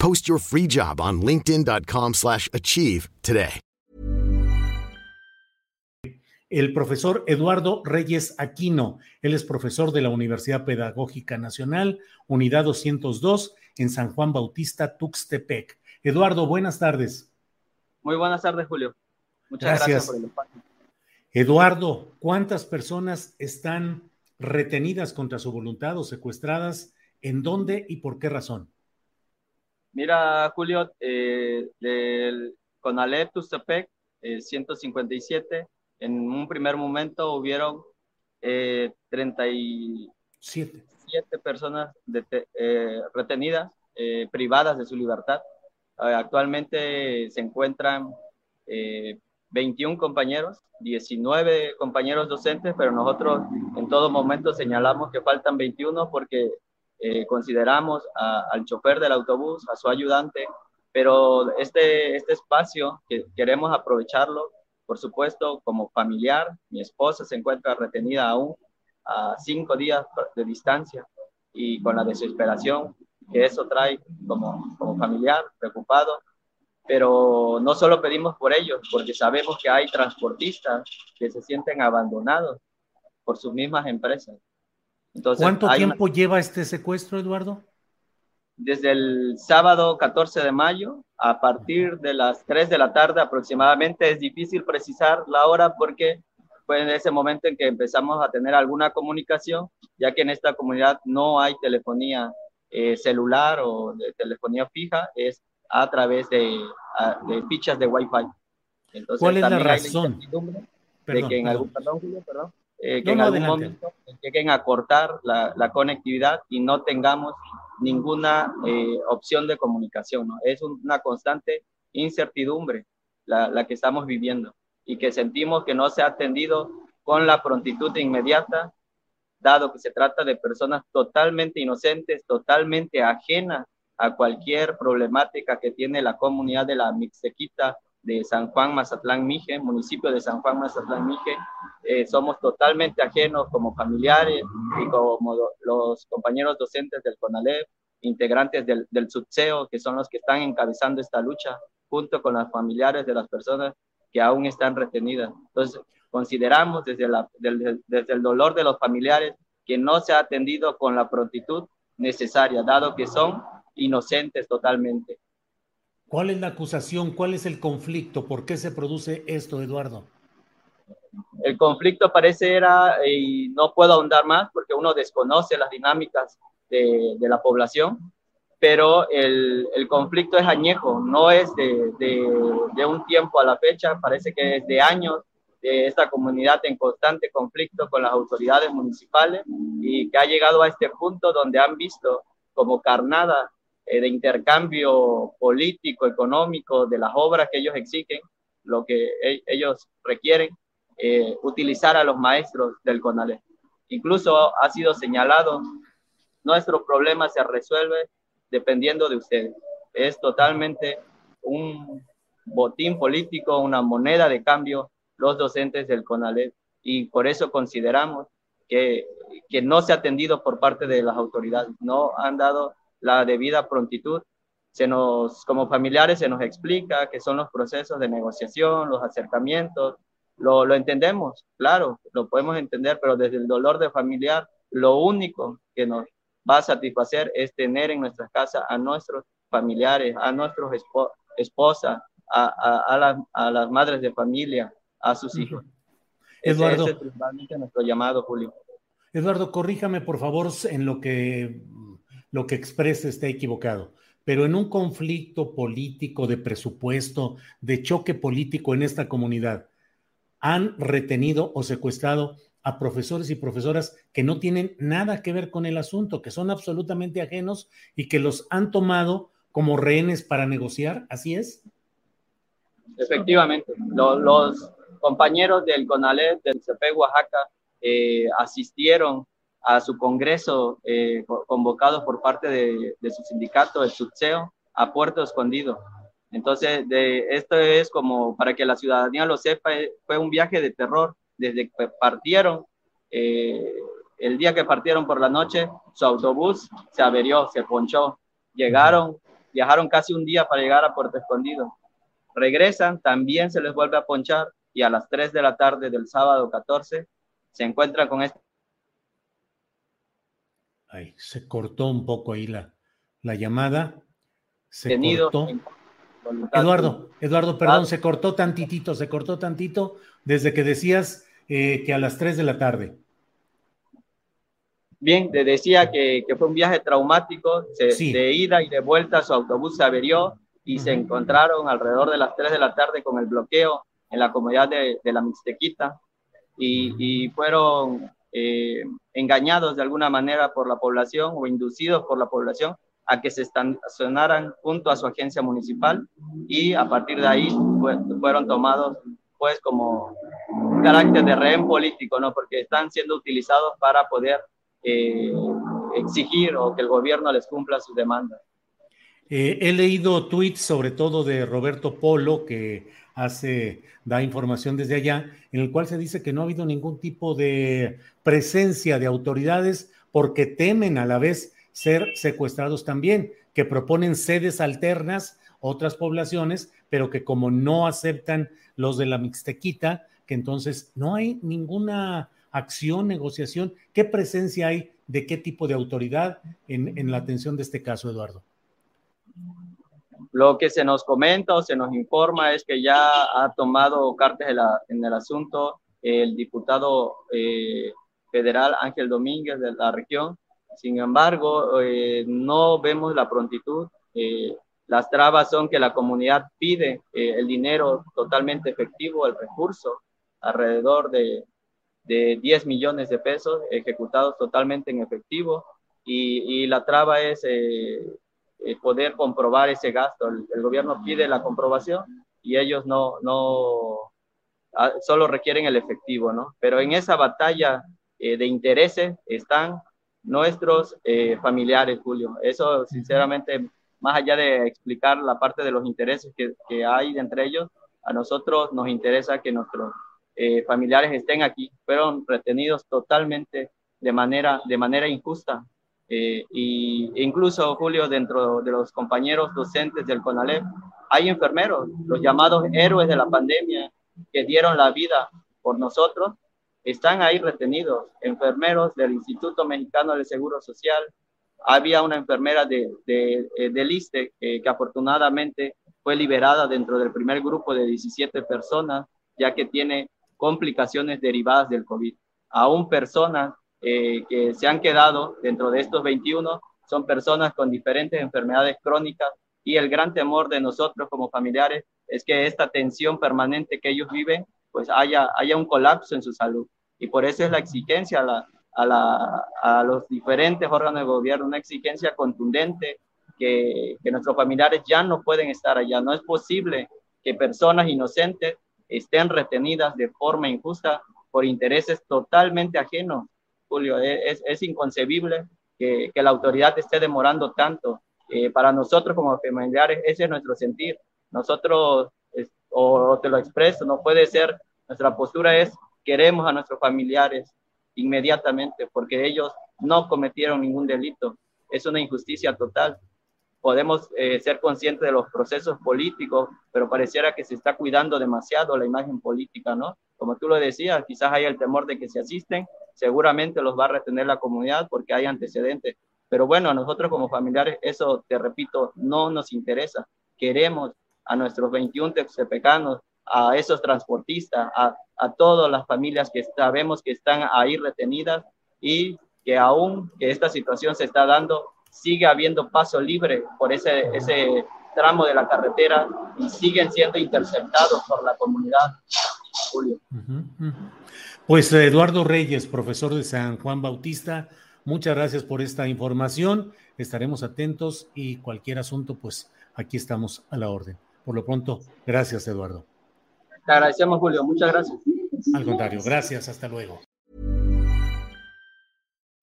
Post your free job on linkedin.com/achieve slash achieve today. El profesor Eduardo Reyes Aquino, él es profesor de la Universidad Pedagógica Nacional, Unidad 202, en San Juan Bautista, Tuxtepec. Eduardo, buenas tardes. Muy buenas tardes, Julio. Muchas gracias, Gracias. por el espacio. Eduardo, ¿cuántas personas están retenidas contra su voluntad o secuestradas? ¿En dónde y por qué razón? Mira, Julio, eh, del Conalep Tustepec, eh, 157, en un primer momento hubieron eh, 37 Siete. personas dete- eh, retenidas, eh, privadas de su libertad. Eh, actualmente se encuentran eh, 21 compañeros, 19 compañeros docentes, pero nosotros en todo momento señalamos que faltan 21 porque eh, consideramos al chofer del autobús, a su ayudante, pero este, este espacio que queremos aprovecharlo, por supuesto, como familiar, mi esposa se encuentra retenida aún a cinco días de distancia y con la desesperación que eso trae como, como familiar, preocupado, pero no solo pedimos por ellos, porque sabemos que hay transportistas que se sienten abandonados por sus mismas empresas. Entonces, ¿Cuánto hay una- tiempo lleva este secuestro, Eduardo? desde el sábado 14 de mayo a partir de las 3 de la tarde aproximadamente. Es difícil precisar la hora porque fue en ese momento en que empezamos a tener alguna comunicación, ya que en esta comunidad no hay telefonía eh, celular o de telefonía fija, es a través de, a- de fichas de Wi-Fi. Entonces, ¿Cuál es la razón? de Perdón, que en perdón. algún, perdón, Julio, perdón, eh, que No, en algún adelante. momento lleguen a cortar la, la conectividad y no tengamos ninguna eh, opción de comunicación. ¿no? Es un- una constante incertidumbre la, la que estamos viviendo y que sentimos que no se ha atendido con la prontitud inmediata, dado que se trata de personas totalmente inocentes, totalmente ajenas a cualquier problemática que tiene la comunidad de la Mixtequita de San Juan Mazatlán Mije, municipio de San Juan Mazatlán Mije. Eh, somos totalmente ajenos como familiares y como los compañeros docentes del CONALEP, integrantes del, del SUTSEO, que son los que están encabezando esta lucha, junto con las familiares de las personas que aún están retenidas. Entonces, consideramos desde el dolor de los familiares que no se ha atendido con la prontitud necesaria, dado que son inocentes totalmente. ¿Cuál es la acusación? ¿Cuál es el conflicto? ¿Por qué se produce esto, Eduardo? El conflicto parece era, y no puedo ahondar más porque uno desconoce las dinámicas de, de la población, pero el, el conflicto es añejo, no es de, de, de un tiempo a la fecha, parece que es de años de esta comunidad en constante conflicto con las autoridades municipales y que ha llegado a este punto donde han visto como carnada eh, de intercambio político, económico, de las obras que ellos exigen, lo que e- ellos requieren, eh, utilizar a los maestros del CONALE. Incluso ha sido señalado, nuestro problema se resuelve dependiendo de ustedes. Es totalmente un botín político, una moneda de cambio los docentes del CONALEP y por eso consideramos que, que no se ha atendido por parte de las autoridades, no han dado la debida prontitud. Se nos, como familiares se nos explica que son los procesos de negociación, los acercamientos, lo, lo entendemos, claro, lo podemos entender, pero desde el dolor de familiar, lo único que nos va a satisfacer es tener en nuestra casa a nuestros familiares, a nuestros esposas, a, a, a, las madres de familia, a sus hijos. Eduardo, ese es principalmente nuestro llamado, Julio. Eduardo, corríjame por favor en lo que, lo que exprese esté equivocado, pero en un conflicto político de presupuesto, de choque político en esta comunidad, han retenido o secuestrado a profesores y profesoras que no tienen nada que ver con el asunto, que son absolutamente ajenos y que los han tomado como rehenes para negociar, ¿así es? Efectivamente, los, compañeros del CONALEP del CP Oaxaca eh, asistieron a su congreso eh, convocados por parte de, su sindicato, el SUTSEO, a Puerto Escondido. Entonces, de, esto es como para que la ciudadanía lo sepa, eh, fue un viaje de terror desde que partieron. el día que partieron por la noche, su autobús se averió, se ponchó. Llegaron, viajaron casi un día para llegar a Puerto Escondido. Regresan, también se les vuelve a ponchar y a las 3 de la tarde del sábado 14 se encuentran con este. Ay, se cortó un poco ahí la, la llamada. Se cortó. Eduardo, Eduardo, perdón, ah. se cortó tantitito, se cortó tantito desde que decías eh, que a las 3 de la tarde. Bien, te decía que, que fue un viaje traumático, de ida y de vuelta su autobús se averió y se encontraron alrededor de las 3 de la tarde con el bloqueo en la comunidad de, de la Mixtequita y, fueron eh, engañados de alguna manera por la población o inducidos por la población a que se estacionaran junto a su agencia municipal y a partir de ahí fueron tomados pues como un carácter de rehén político, ¿no? Porque están siendo utilizados para poder eh, exigir o que el gobierno les cumpla sus demandas. Eh, he leído tweets sobre todo de Roberto Polo que hace, da información desde allá, en el cual se dice que no ha habido ningún tipo de presencia de autoridades porque temen a la vez ser secuestrados también, que proponen sedes alternas, otras poblaciones, pero que como no aceptan los de la Mixtequita, que entonces no hay ninguna acción, negociación. ¿Qué presencia hay de qué tipo de autoridad en, en la atención de este caso, Eduardo? Lo que se nos comenta o se nos informa es que ya ha tomado cartas en, el asunto el diputado eh, federal Ángel Domínguez de la región. Sin embargo, eh, no vemos la prontitud. Eh, las trabas son que la comunidad pide el dinero totalmente efectivo, el recurso, alrededor de, de 10 millones de pesos ejecutados totalmente en efectivo. Y, la traba es eh, poder comprobar ese gasto. El, gobierno pide la comprobación y ellos no, no, ah, solo requieren el efectivo, ¿no? Pero en esa batalla eh, de intereses están nuestros eh, familiares, Julio. Eso, sinceramente, más allá de explicar la parte de los intereses que, que hay entre ellos, a nosotros nos interesa que nuestros familiares estén aquí. Fueron retenidos totalmente de manera, de manera injusta eh, y incluso, Julio, dentro de los compañeros docentes del CONALEP, hay enfermeros, los llamados héroes de la pandemia, que dieron la vida por nosotros, están ahí retenidos, enfermeros del Instituto Mexicano del Seguro Social. Había una enfermera de, de, eh, del ISTE que afortunadamente fue liberada dentro del primer grupo de 17 personas, ya que tiene complicaciones derivadas del COVID. Aún personas eh, que se han quedado dentro de estos 21 son personas con diferentes enfermedades crónicas y el gran temor de nosotros como familiares es que esta tensión permanente que ellos viven, pues haya, haya un colapso en su salud. Y por eso es la exigencia a, la, a, los diferentes órganos de gobierno, una exigencia contundente que, nuestros familiares ya no pueden estar allá. No es posible que personas inocentes estén retenidas de forma injusta por intereses totalmente ajenos Julio. Es, es inconcebible que, que, la autoridad esté demorando tanto. Eh, para nosotros como familiares, ese es nuestro sentir. Nosotros, o te lo expreso, no puede ser, nuestra postura es, queremos a nuestros familiares inmediatamente, porque ellos no cometieron ningún delito. Es una injusticia total. Podemos eh, ser conscientes de los procesos políticos, pero pareciera que se está cuidando demasiado la imagen política, ¿no? como tú lo decías, quizás haya el temor de que se asisten, seguramente los va a retener la comunidad porque hay antecedentes. Pero bueno, a nosotros como familiares, eso, te repito, no nos interesa. Queremos a nuestros 21 textepecanos, a esos transportistas, a, todas las familias que sabemos que están ahí retenidas y que aún que esta situación se está dando, sigue habiendo paso libre por ese, ese tramo de la carretera y siguen siendo interceptados por la comunidad. Julio. Pues Eduardo Reyes, profesor de San Juan Bautista, muchas gracias por esta información. Estaremos atentos y cualquier asunto, pues aquí estamos a la orden. Por lo pronto, gracias Eduardo. Te agradecemos, Julio. Muchas gracias. Al contrario, gracias. Hasta luego.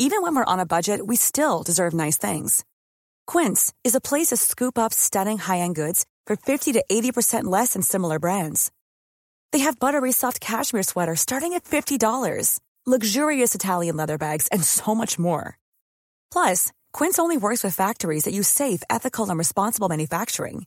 Even when we're on a budget, we still deserve nice things. Quince is a place to scoop up stunning high-end goods for 50 to 80% less than similar brands. They have buttery soft cashmere sweaters starting at $50, luxurious Italian leather bags, and so much more. Plus, Quince only works with factories that use safe, ethical, and responsible manufacturing.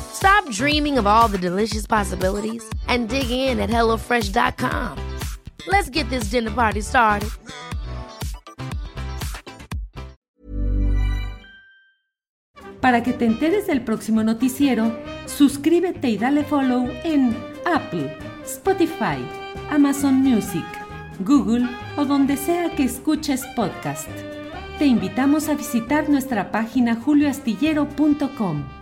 Stop dreaming of all the delicious possibilities and dig in at HelloFresh.com. Let's get this dinner party started. Para que te enteres del próximo noticiero, suscríbete y dale follow en Apple, Spotify, Amazon Music, Google o donde sea que escuches podcast. Te invitamos a visitar nuestra página julioastillero.com.